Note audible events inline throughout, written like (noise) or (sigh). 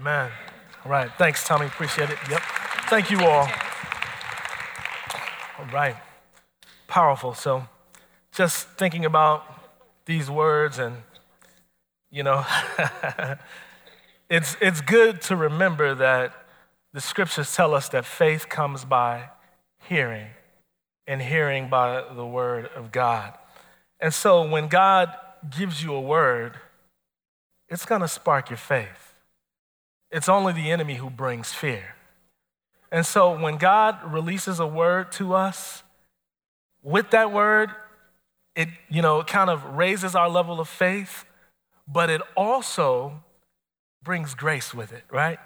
Amen. All right. Thanks, Tommy. Appreciate it. Yep. Thank you all. All right. Powerful. So, just thinking about these words, and, you know, (laughs) it's, it's good to remember that the scriptures tell us that faith comes by hearing, and hearing by the word of God. And so, when God gives you a word, it's going to spark your faith. It's only the enemy who brings fear. And so when God releases a word to us, with that word, it, you know, kind of raises our level of faith, but it also brings grace with it, right?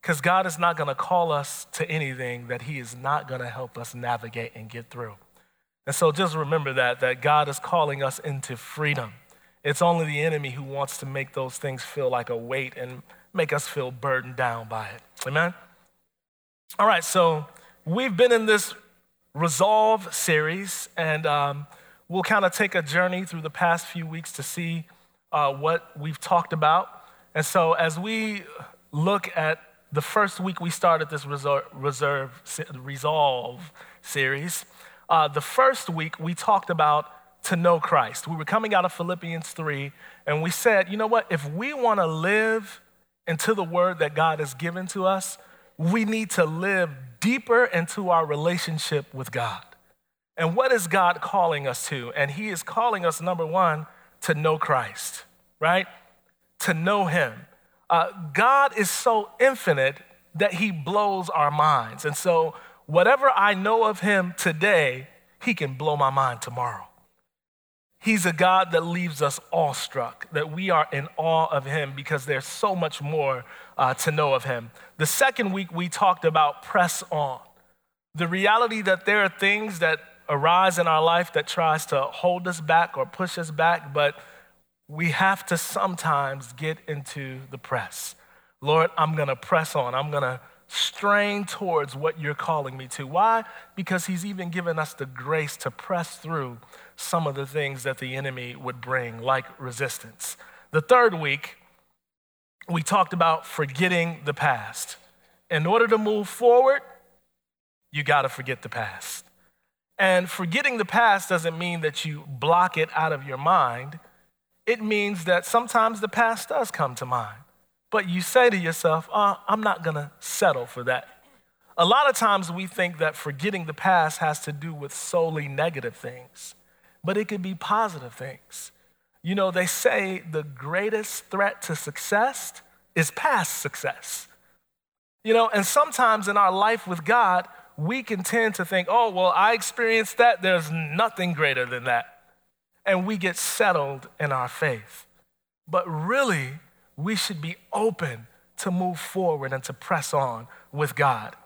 Because God is not going to call us to anything that He is not going to help us navigate and get through. And so just remember that, that God is calling us into freedom. It's only the enemy who wants to make those things feel like a weight and make us feel burdened down by it. Amen? All right, so we've been in this Resolve series, and um, we'll kind of take a journey through the past few weeks to see uh, what we've talked about. And so, as we look at the first week we started this reserve, Resolve series, uh, the first week we talked about to know Christ. We were coming out of Philippians 3, and we said, you know what? If we want to live into the word that God has given to us, we need to live deeper into our relationship with God. And what is God calling us to? And He is calling us, number one, to know Christ, right? To know Him. Uh, God is so infinite that He blows our minds. And so, whatever I know of Him today, He can blow my mind tomorrow. He's a God that leaves us awestruck, that we are in awe of Him because there's so much more uh, to know of Him. The second week, we talked about press on. The reality that there are things that arise in our life that tries to hold us back or push us back, but we have to sometimes get into the press. Lord, I'm gonna press on. I'm gonna strain towards what you're calling me to. Why? Because He's even given us the grace to press through some of the things that the enemy would bring, like resistance. The third week, we talked about forgetting the past. In order to move forward, you got to forget the past. And forgetting the past doesn't mean that you block it out of your mind. It means that sometimes the past does come to mind. But you say to yourself, oh, I'm not going to settle for that. A lot of times we think that forgetting the past has to do with solely negative things but it could be positive things. You know, they say the greatest threat to success is past success. You know, and sometimes in our life with God, we can tend to think, oh, well, I experienced that, there's nothing greater than that. And we get settled in our faith. But really, we should be open to move forward and to press on with God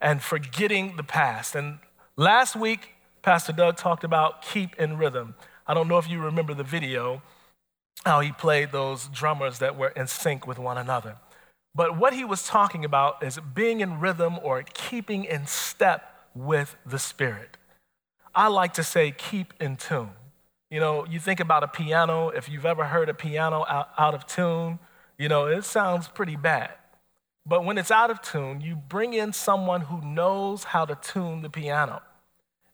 and forgetting the past. And last week, Pastor Doug talked about keep in rhythm. I don't know if you remember the video, how he played those drummers that were in sync with one another. But what he was talking about is being in rhythm or keeping in step with the Spirit. I like to say keep in tune. You know, you think about a piano, if you've ever heard a piano out, out of tune, you know, it sounds pretty bad. But when it's out of tune, you bring in someone who knows how to tune the piano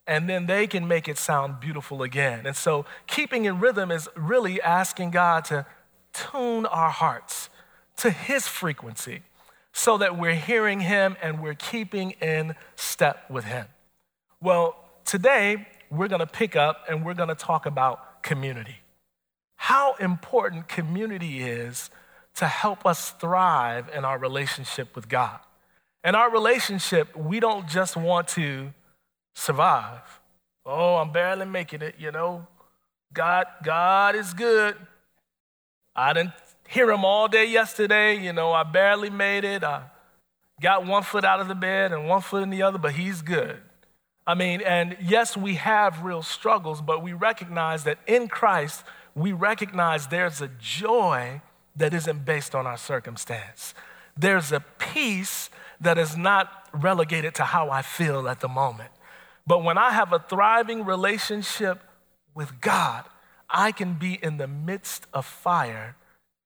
and then they can make it sound beautiful again. And so, keeping in rhythm is really asking God to tune our hearts to His frequency so that we're hearing Him and we're keeping in step with Him. Well, today we're gonna pick up and we're gonna talk about community. How important community is to help us thrive in our relationship with God. In our relationship, we don't just want to survive. Oh, I'm barely making it, you know. God, God is good. I didn't hear him all day yesterday, you know, I barely made it. I got one foot out of the bed and one foot in the other, but he's good. I mean, and yes, we have real struggles, but we recognize that in Christ, we recognize there's a joy that isn't based on our circumstance. There's a peace that is not relegated to how I feel at the moment. But when I have a thriving relationship with God, I can be in the midst of fire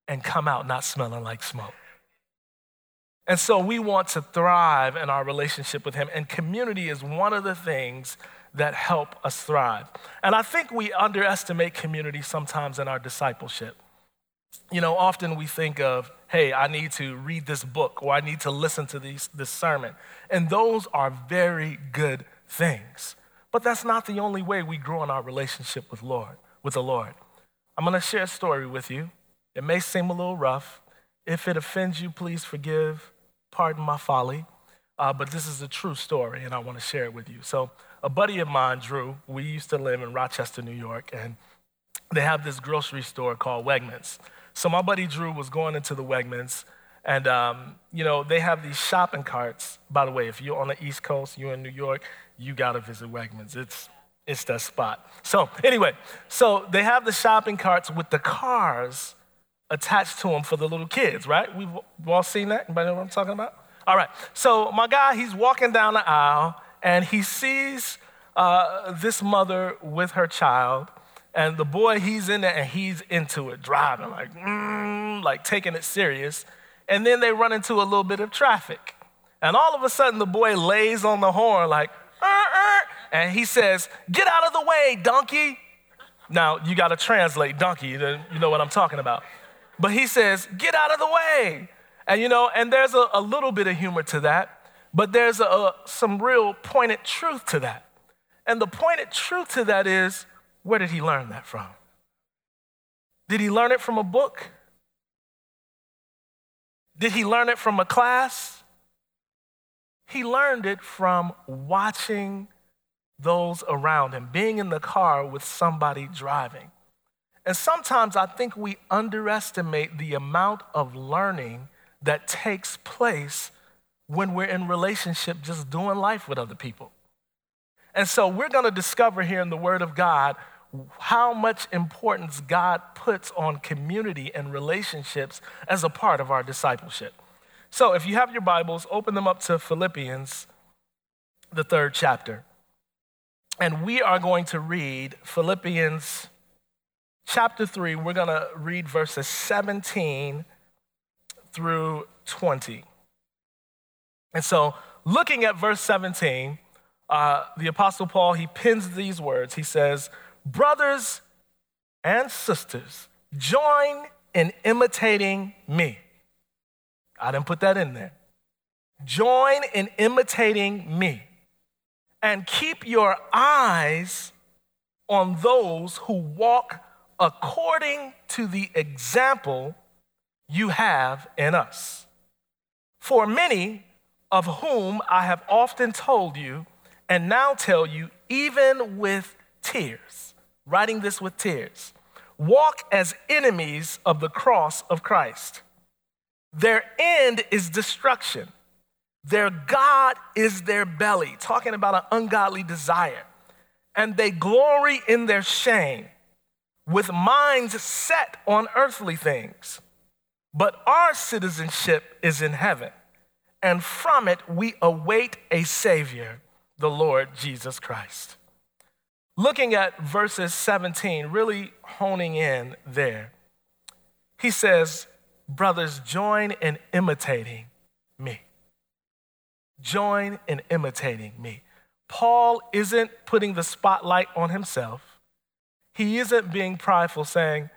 and come out not smelling like smoke. And so we want to thrive in our relationship with Him. And community is one of the things that help us thrive. And I think we underestimate community sometimes in our discipleship. You know, often we think of, hey, I need to read this book or I need to listen to these, this sermon. And those are very good things. But that's not the only way we grow in our relationship with Lord, with the Lord. I'm going to share a story with you. It may seem a little rough. If it offends you, please forgive, pardon my folly. Uh, but this is a true story, and I want to share it with you. So, a buddy of mine, Drew, we used to live in Rochester, New York, and they have this grocery store called Wegmans. So, my buddy Drew was going into the Wegmans, and um, you know they have these shopping carts. By the way, if you're on the East Coast, you're in New York, you gotta visit Wegmans. It's it's that spot. So anyway, so they have the shopping carts with the cars attached to them for the little kids, right? We've all seen that. Anybody know what I'm talking about? All right. So my guy, he's walking down the aisle and he sees uh, this mother with her child, and the boy, he's in there and he's into it, driving like, mm, like taking it serious. And then they run into a little bit of traffic, and all of a sudden the boy lays on the horn like, uh, uh, and he says, Get out of the way, donkey. Now, you got to translate donkey, then you know what I'm talking about. But he says, Get out of the way. And you know, and there's a, a little bit of humor to that, but there's a, a, some real pointed truth to that. And the pointed truth to that is where did he learn that from? Did he learn it from a book? Did he learn it from a class? He learned it from watching those around him, being in the car with somebody driving. And sometimes I think we underestimate the amount of learning that takes place when we're in relationship just doing life with other people. And so we're going to discover here in the Word of God how much importance God puts on community and relationships as a part of our discipleship. So if you have your Bibles, open them up to Philippians, the third chapter. And we are going to read Philippians chapter 3. We're going to read verses 17 through 20. And so, looking at verse 17, uh, the Apostle Paul, he pins these words. He says, Brothers and sisters, join in imitating me. I didn't put that in there. Join in imitating me and keep your eyes on those who walk according to the example you have in us. For many of whom I have often told you, and now tell you, even with tears, writing this with tears, walk as enemies of the cross of Christ. Their end is destruction their God is their belly, talking about an ungodly desire. And they glory in their shame with minds set on earthly things. But our citizenship is in heaven, and from it we await a Savior, the Lord Jesus Christ. Looking at verses 17, really honing in there, he says, Brothers, join in imitating me join in imitating me. Paul isn't putting the spotlight on himself. He isn't being prideful, saying,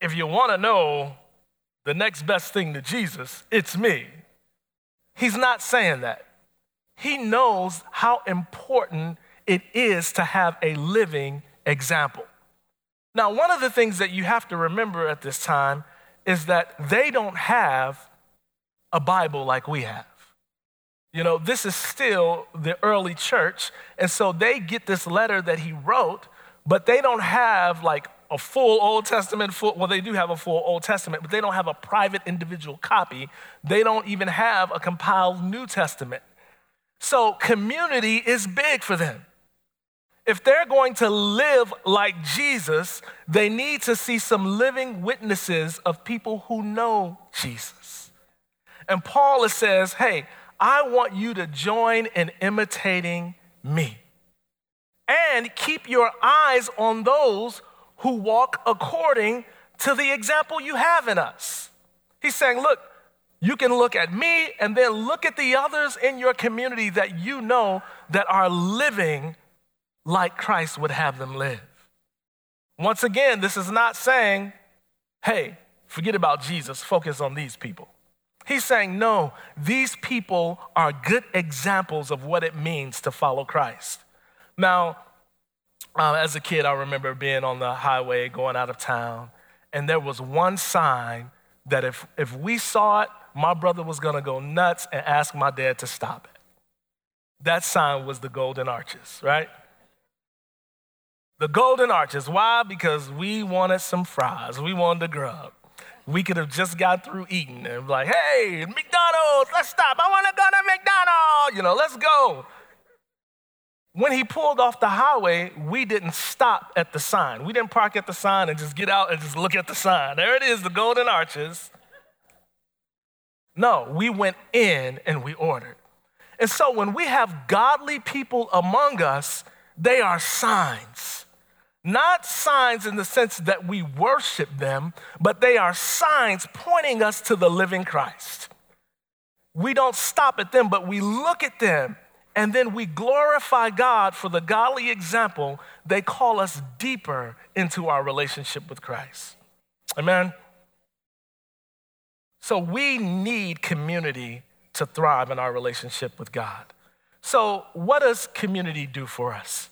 if you want to know the next best thing to Jesus, it's me. He's not saying that. He knows how important it is to have a living example. Now, one of the things that you have to remember at this time is that they don't have a Bible like we have. You know, this is still the early church. And so they get this letter that he wrote, but they don't have like a full Old Testament, full, well, they do have a full Old Testament, but they don't have a private individual copy. They don't even have a compiled New Testament. So community is big for them. If they're going to live like Jesus, they need to see some living witnesses of people who know Jesus. And Paul says, hey, I want you to join in imitating me. And keep your eyes on those who walk according to the example you have in us. He's saying, look, You can look at me and then look at the others in your community that you know that are living like Christ would have them live. Once again, this is not saying, hey, forget about Jesus, focus on these people. He's saying, no, these people are good examples of what it means to follow Christ. Now, uh, as a kid, I remember being on the highway going out of town, and there was one sign that if, if we saw it, my brother was gonna go nuts and ask my dad to stop it. That sign was the Golden Arches, right? The Golden Arches. Why? Because we wanted some fries, we wanted to grub. We could have just got through eating and like, hey, McDonald's, let's stop. I wanna go to McDonald's, you know, let's go. When he pulled off the highway, we didn't stop at the sign. We didn't park at the sign and just get out and just look at the sign. There it is, the Golden Arches. No, we went in and we ordered. And so when we have godly people among us, they are signs. Not signs in the sense that we worship them, but they are signs pointing us to the living Christ. We don't stop at them, but we look at them and then we glorify God for the godly example. They call us deeper into our relationship with Christ. Amen. So we need community to thrive in our relationship with God. So, what does community do for us?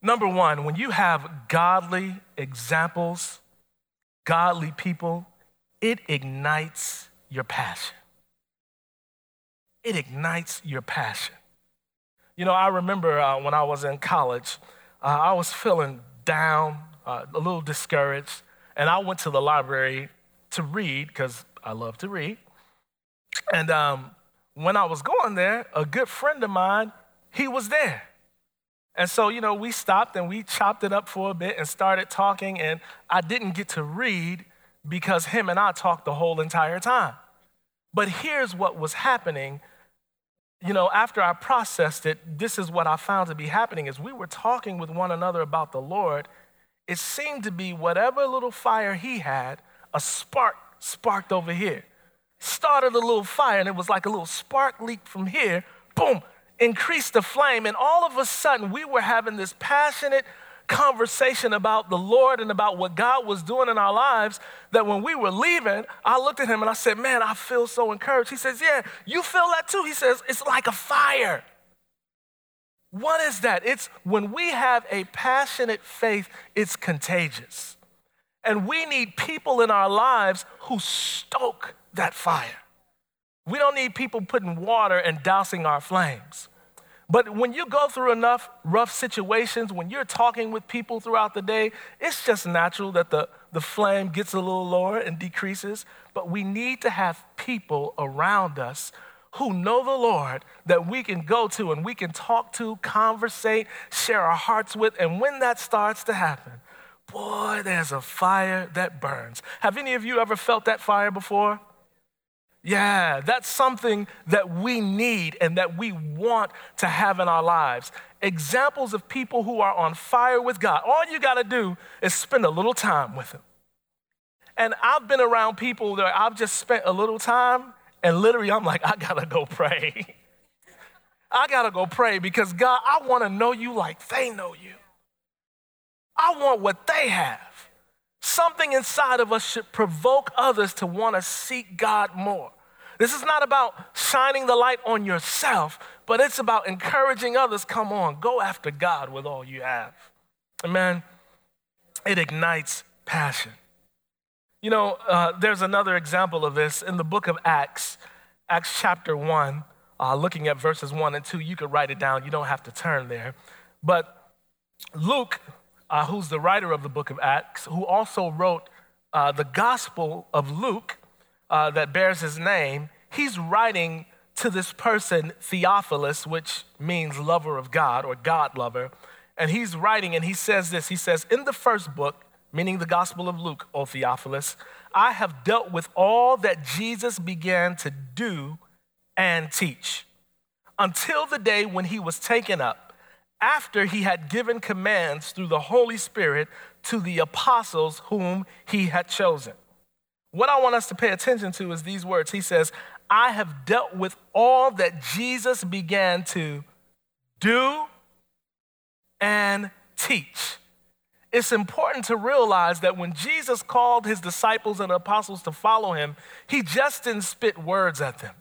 Number one, when you have godly examples, godly people, it ignites your passion. It ignites your passion. You know, I remember uh, when I was in college, uh, I was feeling down, uh, a little discouraged, and I went to the library to read because I love to read. And um, when I was going there, a good friend of mine, he was there. And so, you know, we stopped and we chopped it up for a bit and started talking. And I didn't get to read because him and I talked the whole entire time. But here's what was happening. You know, after I processed it, this is what I found to be happening as we were talking with one another about the Lord. It seemed to be whatever little fire he had, a spark sparked over here. Started a little fire, and it was like a little spark leaked from here, boom, increased the flame. And all of a sudden, we were having this passionate conversation about the Lord and about what God was doing in our lives that when we were leaving, I looked at him and I said, Man, I feel so encouraged. He says, Yeah, you feel that too. He says, It's like a fire. What is that? It's when we have a passionate faith, it's contagious. And we need people in our lives who stoke that fire. We don't need people putting water and dousing our flames. But when you go through enough rough situations, when you're talking with people throughout the day, it's just natural that the, the flame gets a little lower and decreases. But we need to have people around us who know the Lord that we can go to and we can talk to, conversate, share our hearts with. And when that starts to happen, boy, there's a fire that burns. Have any of you ever felt that fire before? Yeah, that's something that we need and that we want to have in our lives. Examples of people who are on fire with God. All you got to do is spend a little time with them. And I've been around people that I've just spent a little time, and literally I'm like, I got to go pray. (laughs) I got to go pray because God, I want to know you like they know you. I want what they have. Something inside of us should provoke others to want to seek God more. This is not about shining the light on yourself, but it's about encouraging others. Come on, go after God with all you have. Amen. It ignites passion. You know, uh, there's another example of this in the book of Acts, Acts chapter 1, uh, looking at verses 1 and 2. You could write it down, you don't have to turn there. But Luke uh, who's the writer of the book of Acts, who also wrote uh, the Gospel of Luke uh, that bears his name, he's writing to this person, Theophilus, which means lover of God or God lover. And he's writing and he says this He says, In the first book, meaning the Gospel of Luke, O Theophilus, I have dealt with all that Jesus began to do and teach until the day when he was taken up after he had given commands through the Holy Spirit to the apostles whom he had chosen. What I want us to pay attention to is these words. He says, I have dealt with all that Jesus began to do and teach. It's important to realize that when Jesus called his disciples and apostles to follow him, he just didn't spit words at them.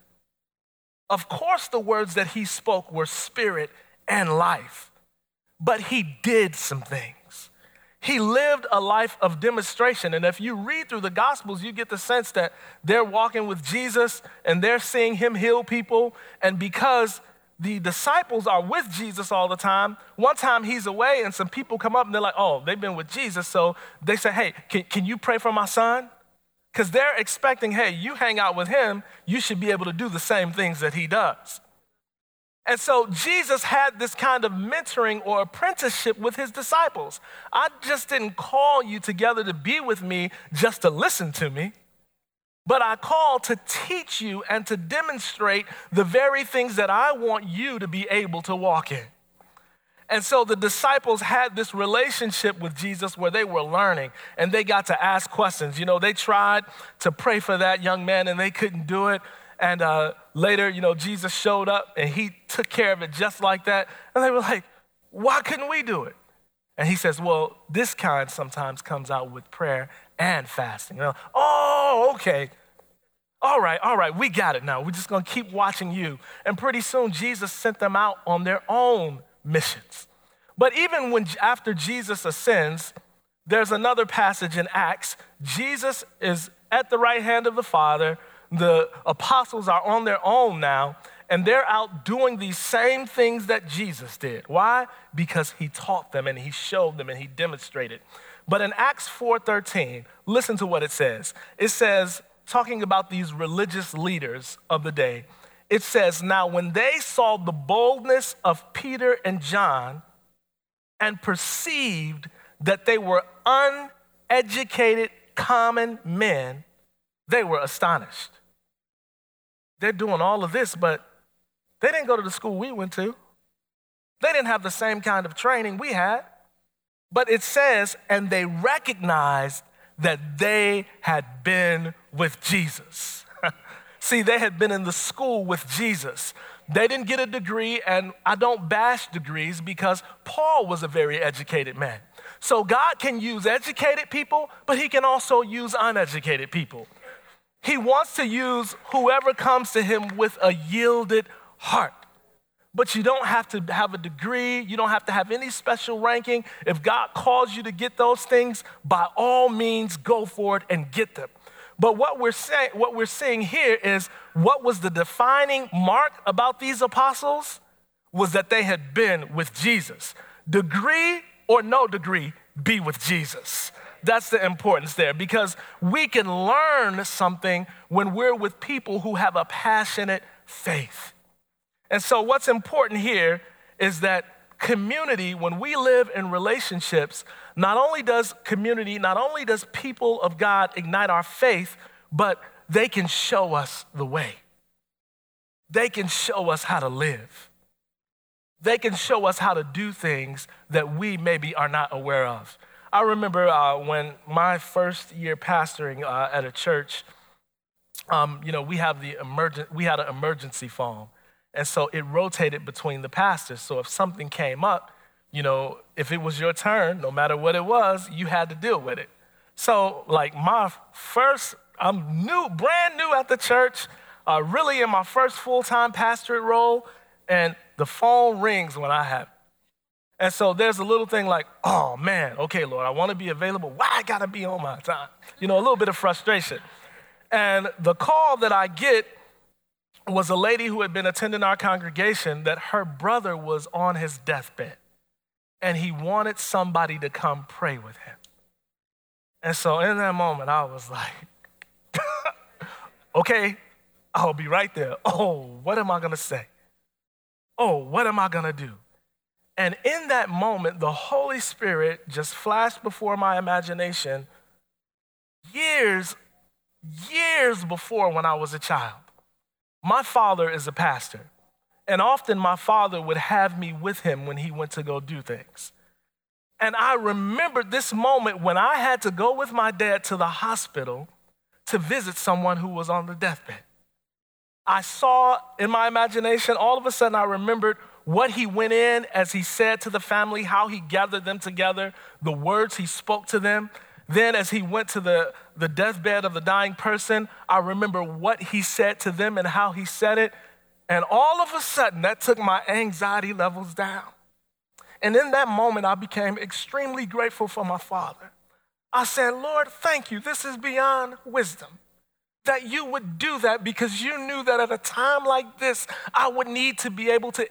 Of course, the words that he spoke were spirit and life, but he did some things. He lived a life of demonstration. And if you read through the Gospels, you get the sense that they're walking with Jesus and they're seeing him heal people. And because the disciples are with Jesus all the time. One time he's away and some people come up and they're like, oh, they've been with Jesus. So they say, hey, can, can you pray for my son? Because they're expecting, hey, you hang out with him, you should be able to do the same things that he does. And so Jesus had this kind of mentoring or apprenticeship with his disciples. I just didn't call you together to be with me just to listen to me but I call to teach you and to demonstrate the very things that I want you to be able to walk in. And so the disciples had this relationship with Jesus where they were learning and they got to ask questions. You know, they tried to pray for that young man and they couldn't do it. And uh, later, you know, Jesus showed up and he took care of it just like that. And they were like, why couldn't we do it? And he says, well, this kind sometimes comes out with prayer and fasting. You know, oh, okay. All right, all right, we got it now. We're just gonna keep watching you. And pretty soon, Jesus sent them out on their own missions. But even when after Jesus ascends, there's another passage in Acts. Jesus is at the right hand of the Father. The apostles are on their own now, and they're out doing these same things that Jesus did. Why? Because he taught them and he showed them and he demonstrated. But in Acts 4:13, listen to what it says. It says, talking about these religious leaders of the day, it says, Now when they saw the boldness of Peter and John and perceived that they were uneducated common men, they were astonished. They're doing all of this, but they didn't go to the school we went to. They didn't have the same kind of training we had. But it says, and they recognized that they had been with Jesus. (laughs) See, they had been in the school with Jesus. They didn't get a degree, and I don't bash degrees because Paul was a very educated man. So God can use educated people, but He can also use uneducated people. He wants to use whoever comes to Him with a yielded heart. But you don't have to have a degree. You don't have to have any special ranking. If God calls you to get those things, by all means, go for it and get them. But what we're saying, what we're seeing here is what was the defining mark about these apostles was that they had been with Jesus. Degree or no degree, be with Jesus. That's the importance there because we can learn something when we're with people who have a passionate faith. And so, what's important here is that community, when we live in relationships, not only does community, not only does people of God ignite our faith, but they can show us the way. They can show us how to live. They can show us how to do things that we maybe are not aware of. I remember uh, when my first year pastoring uh, at a church, um, you know, we have the emergent, we had an emergency phone. And so it rotated between the pastors. So if something came up, you know, if it was your turn, no matter what it was, you had to deal with it. So, like, my first, I'm new, brand new at the church, uh, really in my first full time pastorate role, and the phone rings when I have. And so there's a little thing like, oh man, okay, Lord, I want to be available. Why I gotta be on my time? You know, a little bit of frustration. And the call that I get was a lady who had been attending our congregation that her brother was on his deathbed and he wanted somebody to come pray with him. And so in that moment, I was like, (laughs) okay, I'll be right there. Oh, what am I gonna say? Oh, what am I gonna do? And in that moment, the Holy Spirit just flashed before my imagination years, years before when I was a child. My father is a pastor, and often my father would have me with him when he went to go do things. And I remembered this moment when I had to go with my dad to the hospital to visit someone who was on the deathbed. I saw in my imagination, all of a sudden, I remembered what he went in as he said to the family, how he gathered them together, the words he spoke to them. Then, as he went to the, the deathbed of the dying person, I remember what he said to them and how he said it. And all of a sudden, that took my anxiety levels down. And in that moment, I became extremely grateful for my father. I said, Lord, thank you. This is beyond wisdom that you would do that because you knew that at a time like this, I would need to be able to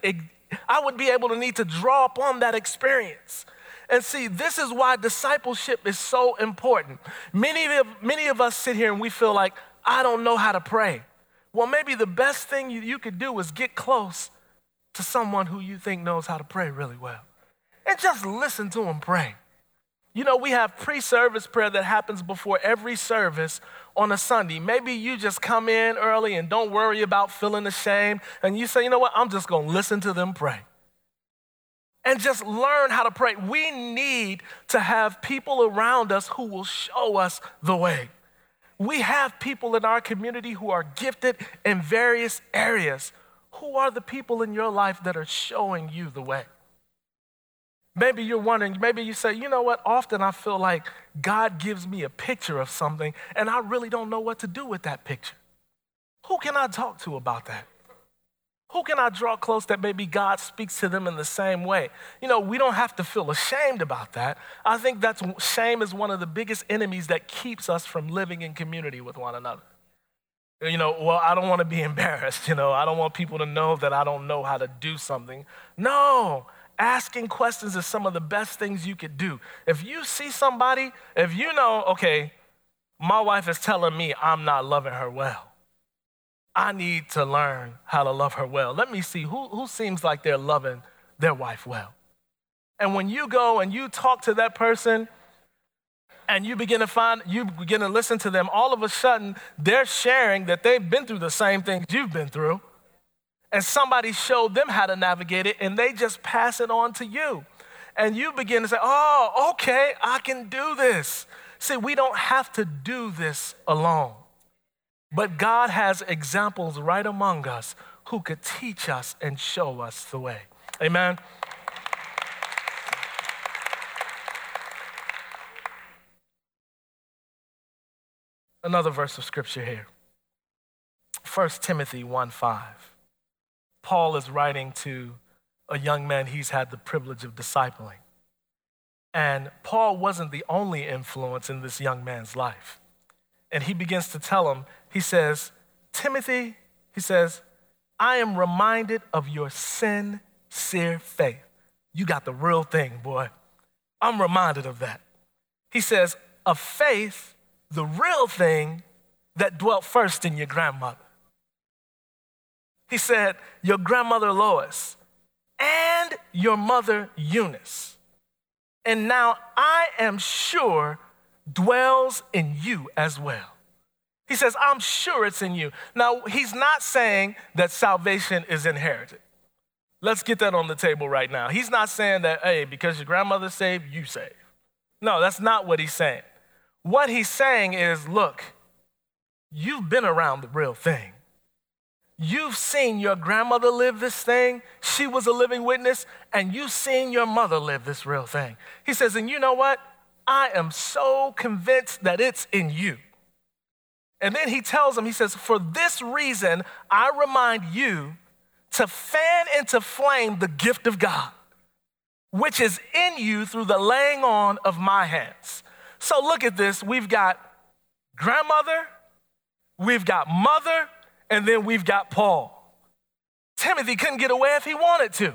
I would be able to need to draw upon that experience. And see, this is why discipleship is so important. Many of, many of us sit here and we feel like, I don't know how to pray. Well, maybe the best thing you, you could do is get close to someone who you think knows how to pray really well and just listen to them pray. You know, we have pre service prayer that happens before every service on a Sunday. Maybe you just come in early and don't worry about feeling ashamed, and you say, you know what, I'm just gonna listen to them pray. And just learn how to pray. We need to have people around us who will show us the way. We have people in our community who are gifted in various areas. Who are the people in your life that are showing you the way? Maybe you're wondering, maybe you say, you know what? Often I feel like God gives me a picture of something and I really don't know what to do with that picture. Who can I talk to about that? Who can I draw close that maybe God speaks to them in the same way? You know, we don't have to feel ashamed about that. I think that's shame is one of the biggest enemies that keeps us from living in community with one another. You know, well, I don't want to be (laughs) embarrassed. You know, I don't want people to know that I don't know how to do something. No, asking questions is some of the best things you could do. If you see somebody, if you know, okay, my wife is telling me I'm not loving her well. I need to learn how to love her well. Let me see who, who seems like they're loving their wife well. And when you go and you talk to that person and you begin to find, you begin to listen to them, all of a sudden they're sharing that they've been through the same things you've been through and somebody showed them how to navigate it and they just pass it on to you. And you begin to say, oh, okay, I can do this. See, we don't have to do this alone. But God has examples right among us who could teach us and show us the way. Amen. Another verse of scripture here. 1 Timothy 1 5. Paul is writing to a young man he's had the privilege of discipling. And Paul wasn't the only influence in this young man's life. And he begins to tell him, he says, Timothy, he says, I am reminded of your sincere faith. You got the real thing, boy. I'm reminded of that. He says, of faith, the real thing that dwelt first in your grandmother. He said, Your grandmother Lois and your mother Eunice. And now I am sure dwells in you as well. He says, I'm sure it's in you. Now, he's not saying that salvation is inherited. Let's get that on the table right now. He's not saying that, hey, because your grandmother saved, you saved. No, that's not what he's saying. What he's saying is, look, you've been around the real thing. You've seen your grandmother live this thing. She was a living witness, and you've seen your mother live this real thing. He says, and you know what? I am so convinced that it's in you. And then he tells him, he says, For this reason, I remind you to fan into flame the gift of God, which is in you through the laying on of my hands. So look at this. We've got grandmother, we've got mother, and then we've got Paul. Timothy couldn't get away if he wanted to.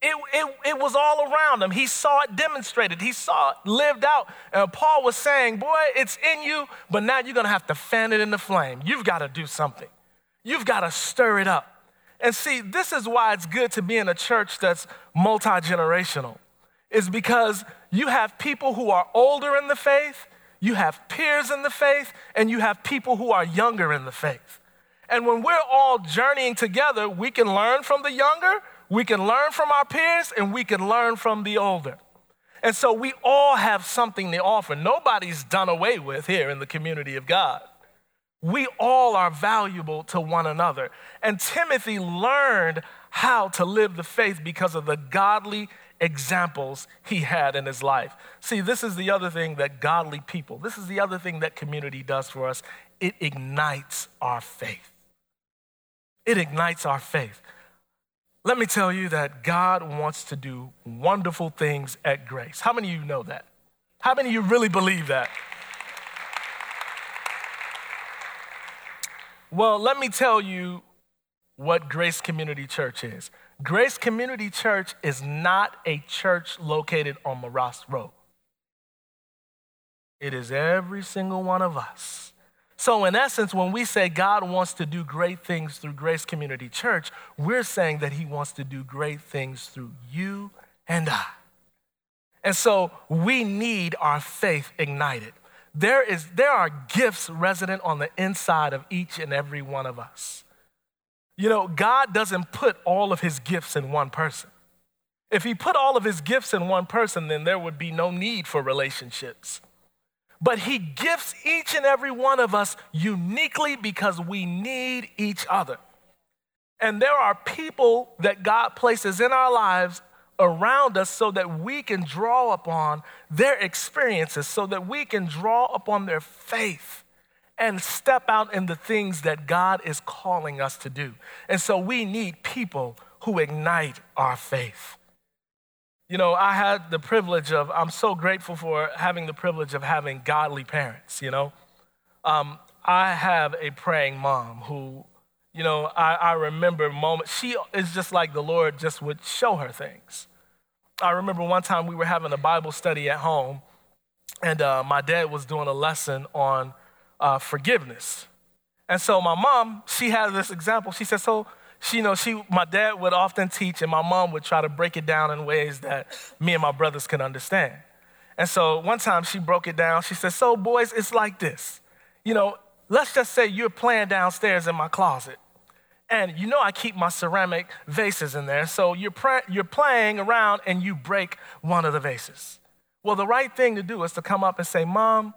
It, it, it was all around him. He saw it demonstrated, he saw it lived out. And Paul was saying, Boy, it's in you, but now you're gonna have to fan it in the flame. You've gotta do something, you've gotta stir it up. And see, this is why it's good to be in a church that's multi generational, is because you have people who are older in the faith you have peers in the faith, and you have people who are younger in the faith. And when we're all journeying together, we can learn from the younger, we can learn from our peers, and we can learn from the older. And so we all have something to offer. Nobody's done away with here in the community of God. We all are valuable to one another. And Timothy learned how to live the faith because of the godly examples he had in his life. See, this is the other thing that godly people, this is the other thing that community does for us. It ignites our faith. It ignites our faith. Let me tell you that God wants to do wonderful things at Grace. How many of you know that? How many of you really believe that? Well, let me tell you what Grace Community Church is. Grace Community Church is not a church located on Maras Road. It is every single one of us so, in essence, when we say God wants to do great things through Grace Community Church, we're saying that He wants to do great things through you and I. And so we need our faith ignited. There, is, there are gifts resident on the inside of each and every one of us. You know, God doesn't put all of His gifts in one person. If He put all of His gifts in one person, then there would be no need for relationships but He gifts each and every one of us uniquely because we need each other. And there are people that God places in our lives around us so that we can draw upon their experiences, so that we can draw upon their faith and step out in the things that God is calling us to do. And so we need people who ignite our faith. You know, I had the privilege of, I'm so grateful for having the privilege of having godly parents, you know. Um, I have a praying mom who, you know, I, I remember moments, she is just like the Lord just would show her things. I remember one time we were having a Bible study at home, and uh, my dad was doing a lesson on uh, forgiveness. And so my mom, she had this example. She said, So she, you know, she, my dad would often teach, and my mom would try to break it down in ways that me and my brothers could understand. And so one time she broke it down. She said, So, boys, it's like this. You know, let's just say you're playing downstairs in my closet. And you know, I keep my ceramic vases in there. So you're, you're playing around and you break one of the vases. Well, the right thing to do is to come up and say, Mom,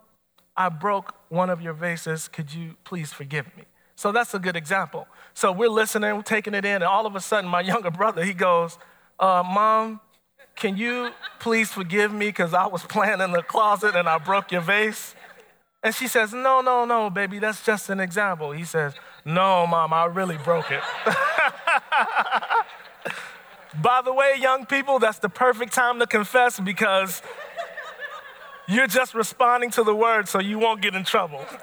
I broke one of your vases. Could you please forgive me? So that's a good example. So we're listening, we're taking it in, and all of a sudden, my (laughs) younger brother, he goes, uh, Mom, can you please forgive me because I was playing in the closet and I broke your vase? And she says, No, no, no, baby, that's just an example. He says, No, Mom, I really broke it. (laughs) By the way, young people, that's the perfect time to confess because you're just responding to the word so you won't get in trouble. (laughs)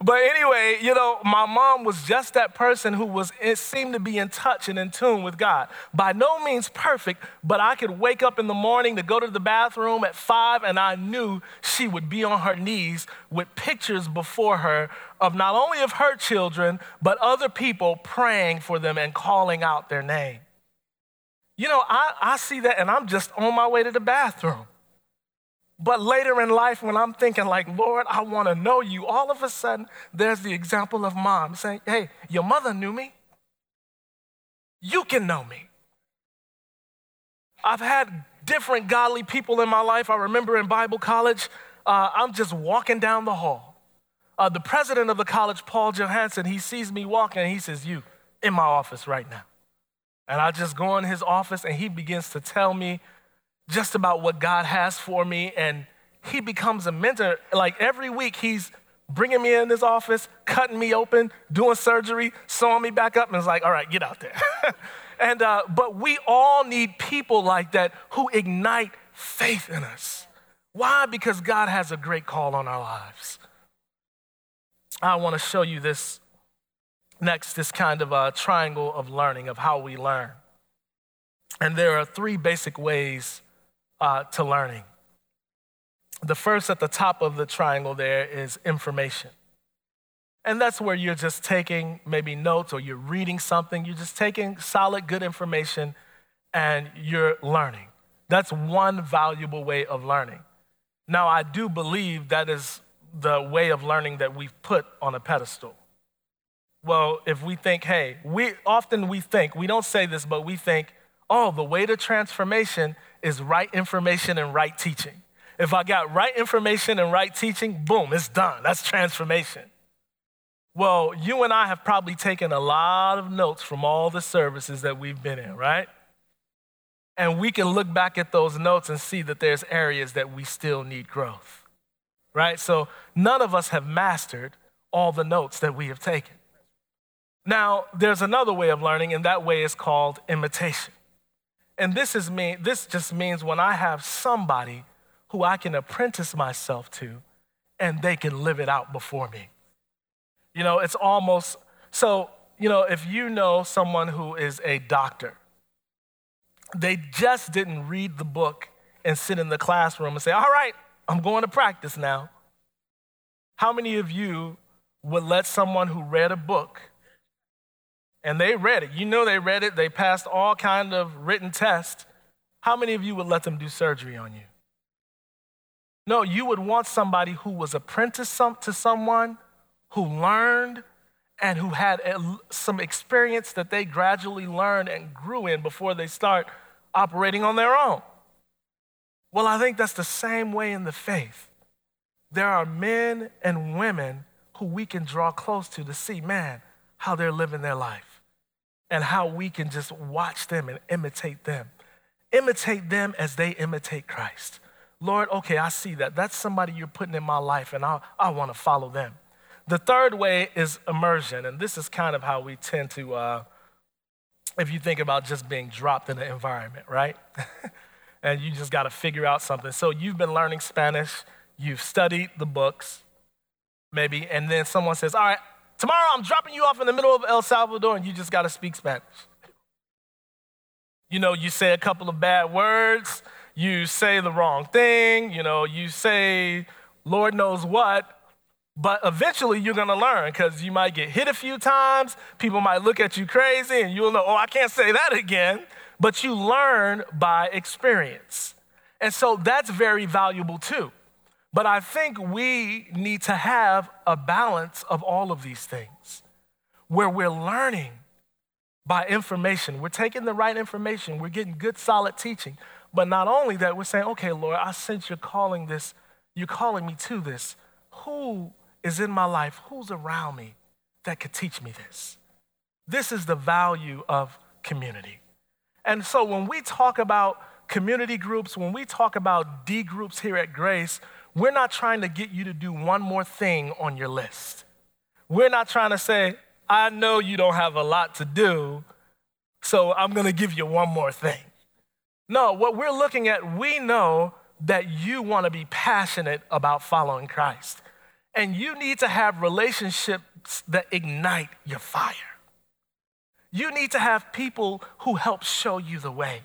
but anyway, you know, my mom was just that person who was, it seemed to be in touch and in tune with God. By no means perfect, but I could wake up in the morning to go to the bathroom at five, and I knew she would be on her knees with pictures before her of not only of her children, but other people praying for them and calling out their name. You know, I, I see that, and I'm just on my way to the bathroom. But later in life, when I'm thinking, like, Lord, I want to know you, all of a sudden, there's the example of mom saying, Hey, your mother knew me. You can know me. I've had different godly people in my life. I remember in Bible college, uh, I'm just walking down the hall. Uh, the president of the college, Paul Johansson, he sees me walking and he says, You in my office right now. And I just go in his office and he begins to tell me just about what God has for me. And he becomes a mentor. Like every week, he's bringing me in his office, cutting me open, doing surgery, sewing me back up, and it's like, all right, get out there. (laughs) and uh, but we all need people like that who ignite faith in us. Why? Because God has a great call on our lives. I want to show you this next, this kind of a triangle of learning of how we learn. And there are three basic ways uh, to learning. The first at the top of the triangle there is information. And that's where you're just taking maybe notes or you're reading something. You're just taking solid, good information and you're learning. That's one valuable way of learning. Now, I do believe that is the way of learning that we've put on a pedestal. Well, if we think, hey, we often we think, we don't say this, but we think oh, the way to transformation is right information and right teaching. If I got right information and right teaching, boom, it's done. That's transformation. Well, you and I have probably taken a lot of notes from all the services that we've been in, right? And we can look back at those notes and see that there's areas that we still need growth, right? So none of us have mastered all the notes that we have taken. Now, there's another way of learning, and that way is called imitation. And this is me, this just means when I have somebody who I can apprentice myself to and they can live it out before me. You know, it's almost so, you know, if you know someone who is a doctor, they just didn't read the book and sit in the classroom and say, All right, I'm going to practice now. How many of you would let someone who read a book and they read it, you know they read it, they passed all kind of written tests, how many of you would let them do surgery on you? No, you would want somebody who was apprenticed to someone, who learned, and who had some experience that they gradually learned and grew in before they start operating on their own. Well, I think that's the same way in the faith. There are men and women who we can draw close to to see, man, how they're living their life and how we can just watch them and imitate them. Imitate them as they imitate Christ. Lord, okay, I see that. That's somebody you're putting in my life, and I, I want to follow them. The third way is immersion, and this is kind of how we tend to, uh, if you think about just being dropped in an environment, right? (laughs) and you just got to figure out something. So you've been learning Spanish, you've studied the books, maybe, and then someone says, All right, tomorrow I'm dropping you off in the middle of El Salvador, and you just got to speak Spanish. You know, you say a couple of bad words you say the wrong thing, you know, you say Lord knows what, but eventually you're gonna learn because you might get hit a few times, people might look at you crazy, and you'll know, oh, I can't say that again. But you learn by experience. And so that's very valuable too. But I think we need to have a balance of all of these things where we're learning by information. We're taking the right information, we're getting good, solid teaching, but not only that, we're saying, okay, Lord, I sense you're calling this, you're calling me to this. Who is in my life? Who's around me that could teach me this? This is the value of community. And so when we talk about community groups, when we talk about D groups here at Grace, we're not trying to get you to do one more thing on your list. We're not trying to say, I know you don't have a lot to do, so I'm gonna give you one more thing. No, what we're looking at, we know that you want to be passionate about following Christ. And you need to have relationships that ignite your fire. You need to have people who help show you the way.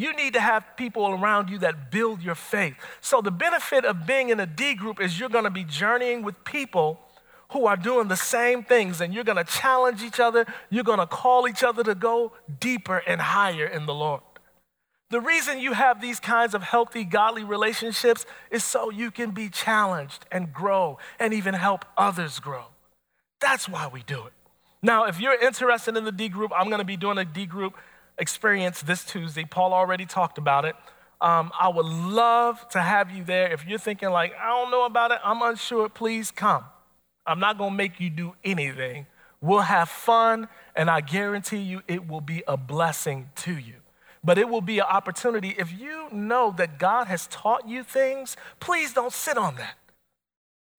You need to have people around you that build your faith. So, the benefit of being in a D group is you're going to be journeying with people who are doing the same things, and you're going to challenge each other. You're going to call each other to go deeper and higher in the Lord. The reason you have these kinds of healthy, godly relationships is so you can be challenged and grow and even help others grow. That's why we do it. Now, if you're interested in the D group, I'm going to be doing a D group experience this Tuesday. Paul already talked about it. Um, I would love to have you there. If you're thinking, like, I don't know about it, I'm unsure, please come. I'm not going to make you do anything. We'll have fun, and I guarantee you it will be a blessing to you but it will be an opportunity. If you know that God has taught you things, please don't sit on that.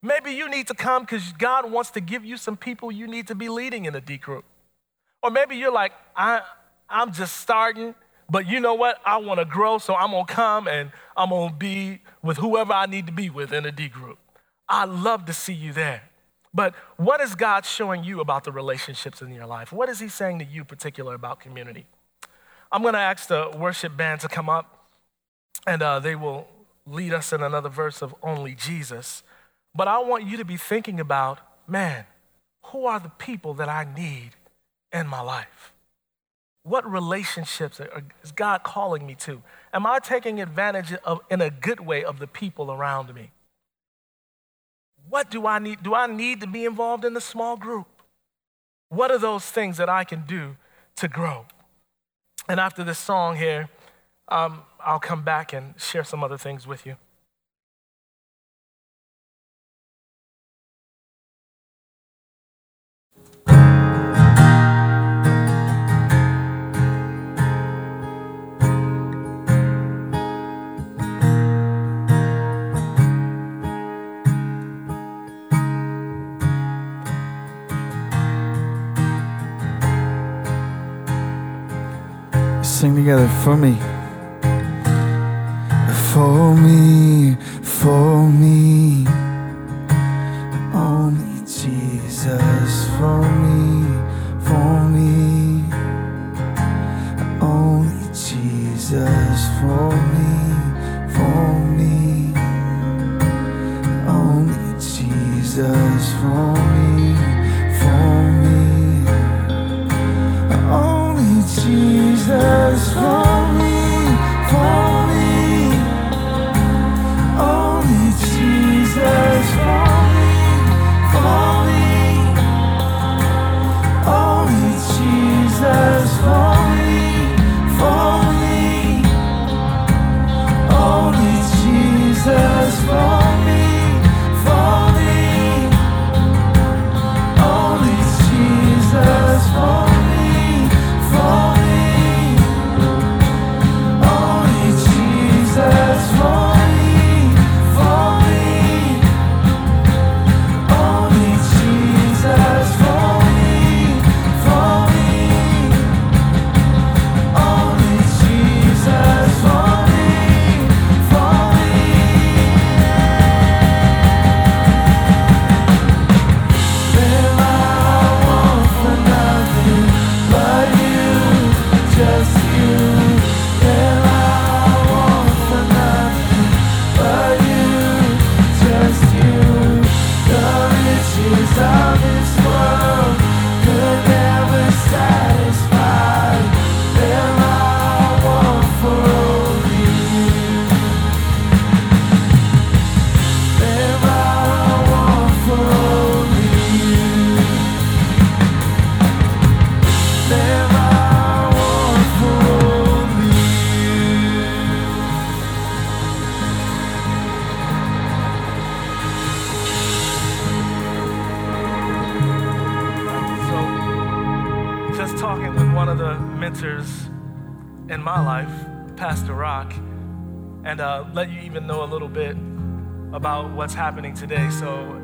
Maybe you need to come because God wants to give you some people you need to be leading in a D group. Or maybe you're like, I, I'm just starting, but you know what? I want to grow, so I'm going to come and I'm going to be with whoever I need to be with in a D group. I love to see you there. But what is God showing you about the relationships in your life? What is He saying to you, particular about community? I'm going to ask the worship band to come up, and uh, they will lead us in another verse of Only Jesus. But I want you to be thinking about man, who are the people that I need in my life? What relationships is God calling me to? Am I taking advantage of, in a good way, of the people around me? What do I need? Do I need to be involved in a small group? What are those things that I can do to grow? And after this song here, um, I'll come back and share some other things with you. Sing together for me. For me, for me. Only Jesus for me, for me. Only Jesus for me, for me. Only Jesus for me, for me. Only Jesus happening today. So,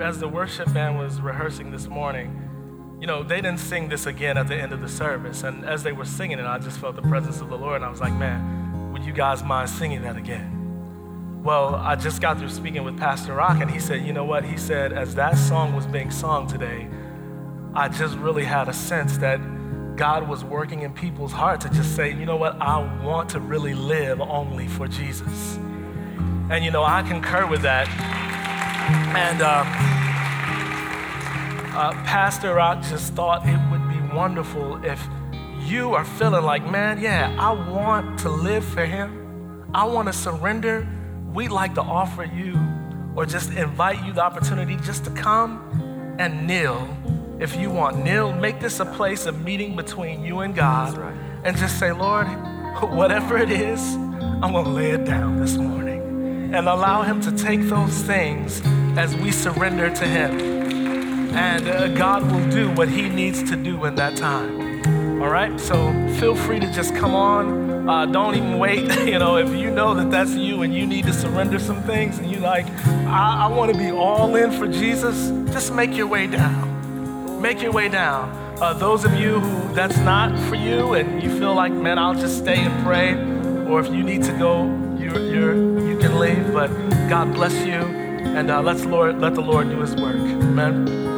as the worship band was rehearsing this morning, you know, they didn't sing this again at the end of the service. And as they were singing it, I just felt the presence of the Lord. And I was like, man, would you guys mind singing that again? Well, I just got through speaking with Pastor Rock, and he said, you know what? He said, as that song was being sung today, I just really had a sense that God was working in people's heart to just say, you know what? I want to really live only for Jesus. And, you know, I concur with that. And um, uh, Pastor Rock just thought it would be wonderful if you are feeling like, man, yeah, I want to live for Him. I want to surrender. We'd like to offer you or just invite you the opportunity just to come and kneel if you want. Kneel, make this a place of meeting between you and God and just say, Lord, (laughs) whatever it is, I'm going to lay it down this morning and allow Him to take those things as we surrender to Him. And uh, God will do what He needs to do in that time. All right? So feel free to just come on. Uh, don't even wait. (laughs) you know, if you know that that's you and you need to surrender some things and you like, I, I want to be all in for Jesus, just make your way down. Make your way down. Uh, those of you who that's not for you and you feel like, man, I'll just stay and pray, or if you need to go, you're, you're, you can leave. But God bless you, and uh, let's Lord let the Lord do His work. Amen.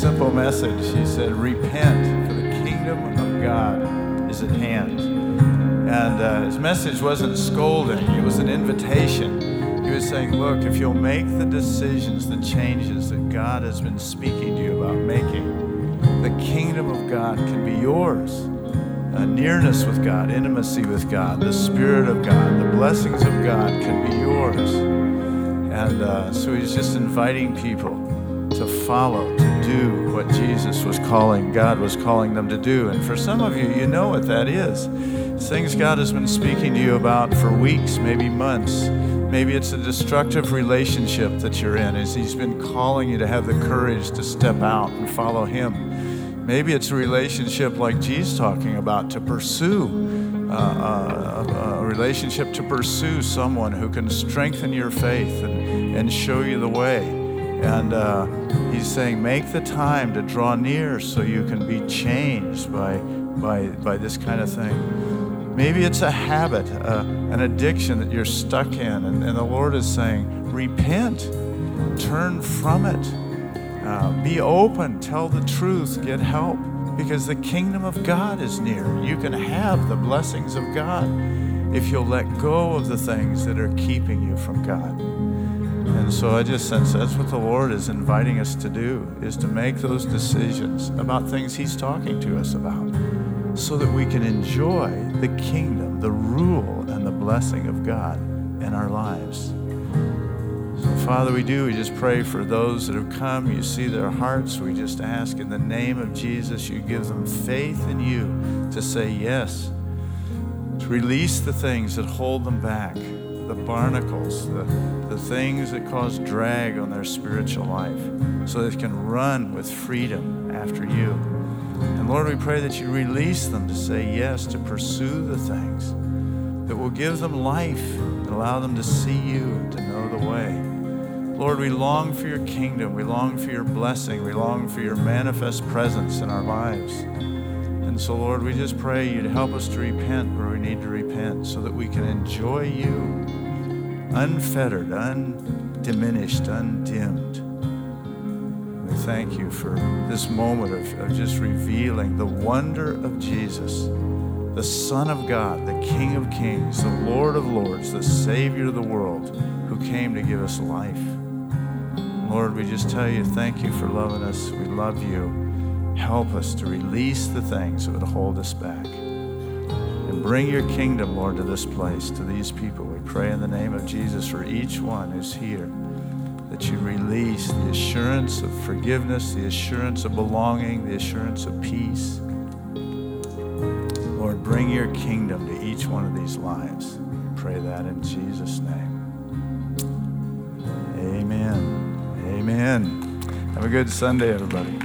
Simple message. He said, Repent, for the kingdom of God is at hand. And uh, his message wasn't scolding, it was an invitation. He was saying, Look, if you'll make the decisions, the changes that God has been speaking to you about making, the kingdom of God can be yours. A nearness with God, intimacy with God, the Spirit of God, the blessings of God can be yours. And uh, so he's just inviting people to follow, to do what Jesus was calling, God was calling them to do. And for some of you, you know what that is. It's things God has been speaking to you about for weeks, maybe months. Maybe it's a destructive relationship that you're in, as He's been calling you to have the courage to step out and follow Him. Maybe it's a relationship like Jesus talking about to pursue uh, a, a relationship to pursue someone who can strengthen your faith and, and show you the way. And uh, he's saying, make the time to draw near so you can be changed by, by, by this kind of thing. Maybe it's a habit, uh, an addiction that you're stuck in, and, and the Lord is saying, repent, turn from it, uh, be open, tell the truth, get help, because the kingdom of God is near. You can have the blessings of God if you'll let go of the things that are keeping you from God. And so I just sense that's what the Lord is inviting us to do is to make those decisions about things he's talking to us about so that we can enjoy the kingdom, the rule and the blessing of God in our lives. So Father, we do we just pray for those that have come, you see their hearts. We just ask in the name of Jesus you give them faith in you to say yes. To release the things that hold them back the barnacles, the, the things that cause drag on their spiritual life, so they can run with freedom after you. And Lord, we pray that you release them to say yes, to pursue the things that will give them life and allow them to see you and to know the way. Lord, we long for your kingdom. We long for your blessing. We long for your manifest presence in our lives. And so, Lord, we just pray you to help us to repent where we need to repent so that we can enjoy you unfettered, undiminished, undimmed. We thank you for this moment of, of just revealing the wonder of Jesus, the Son of God, the King of Kings, the Lord of Lords, the Savior of the world, who came to give us life. Lord, we just tell you thank you for loving us. We love you. Help us to release the things that would hold us back. And bring your kingdom, Lord, to this place, to these people. We pray in the name of Jesus for each one who's here that you release the assurance of forgiveness, the assurance of belonging, the assurance of peace. Lord, bring your kingdom to each one of these lives. We pray that in Jesus' name. Amen. Amen. Have a good Sunday, everybody.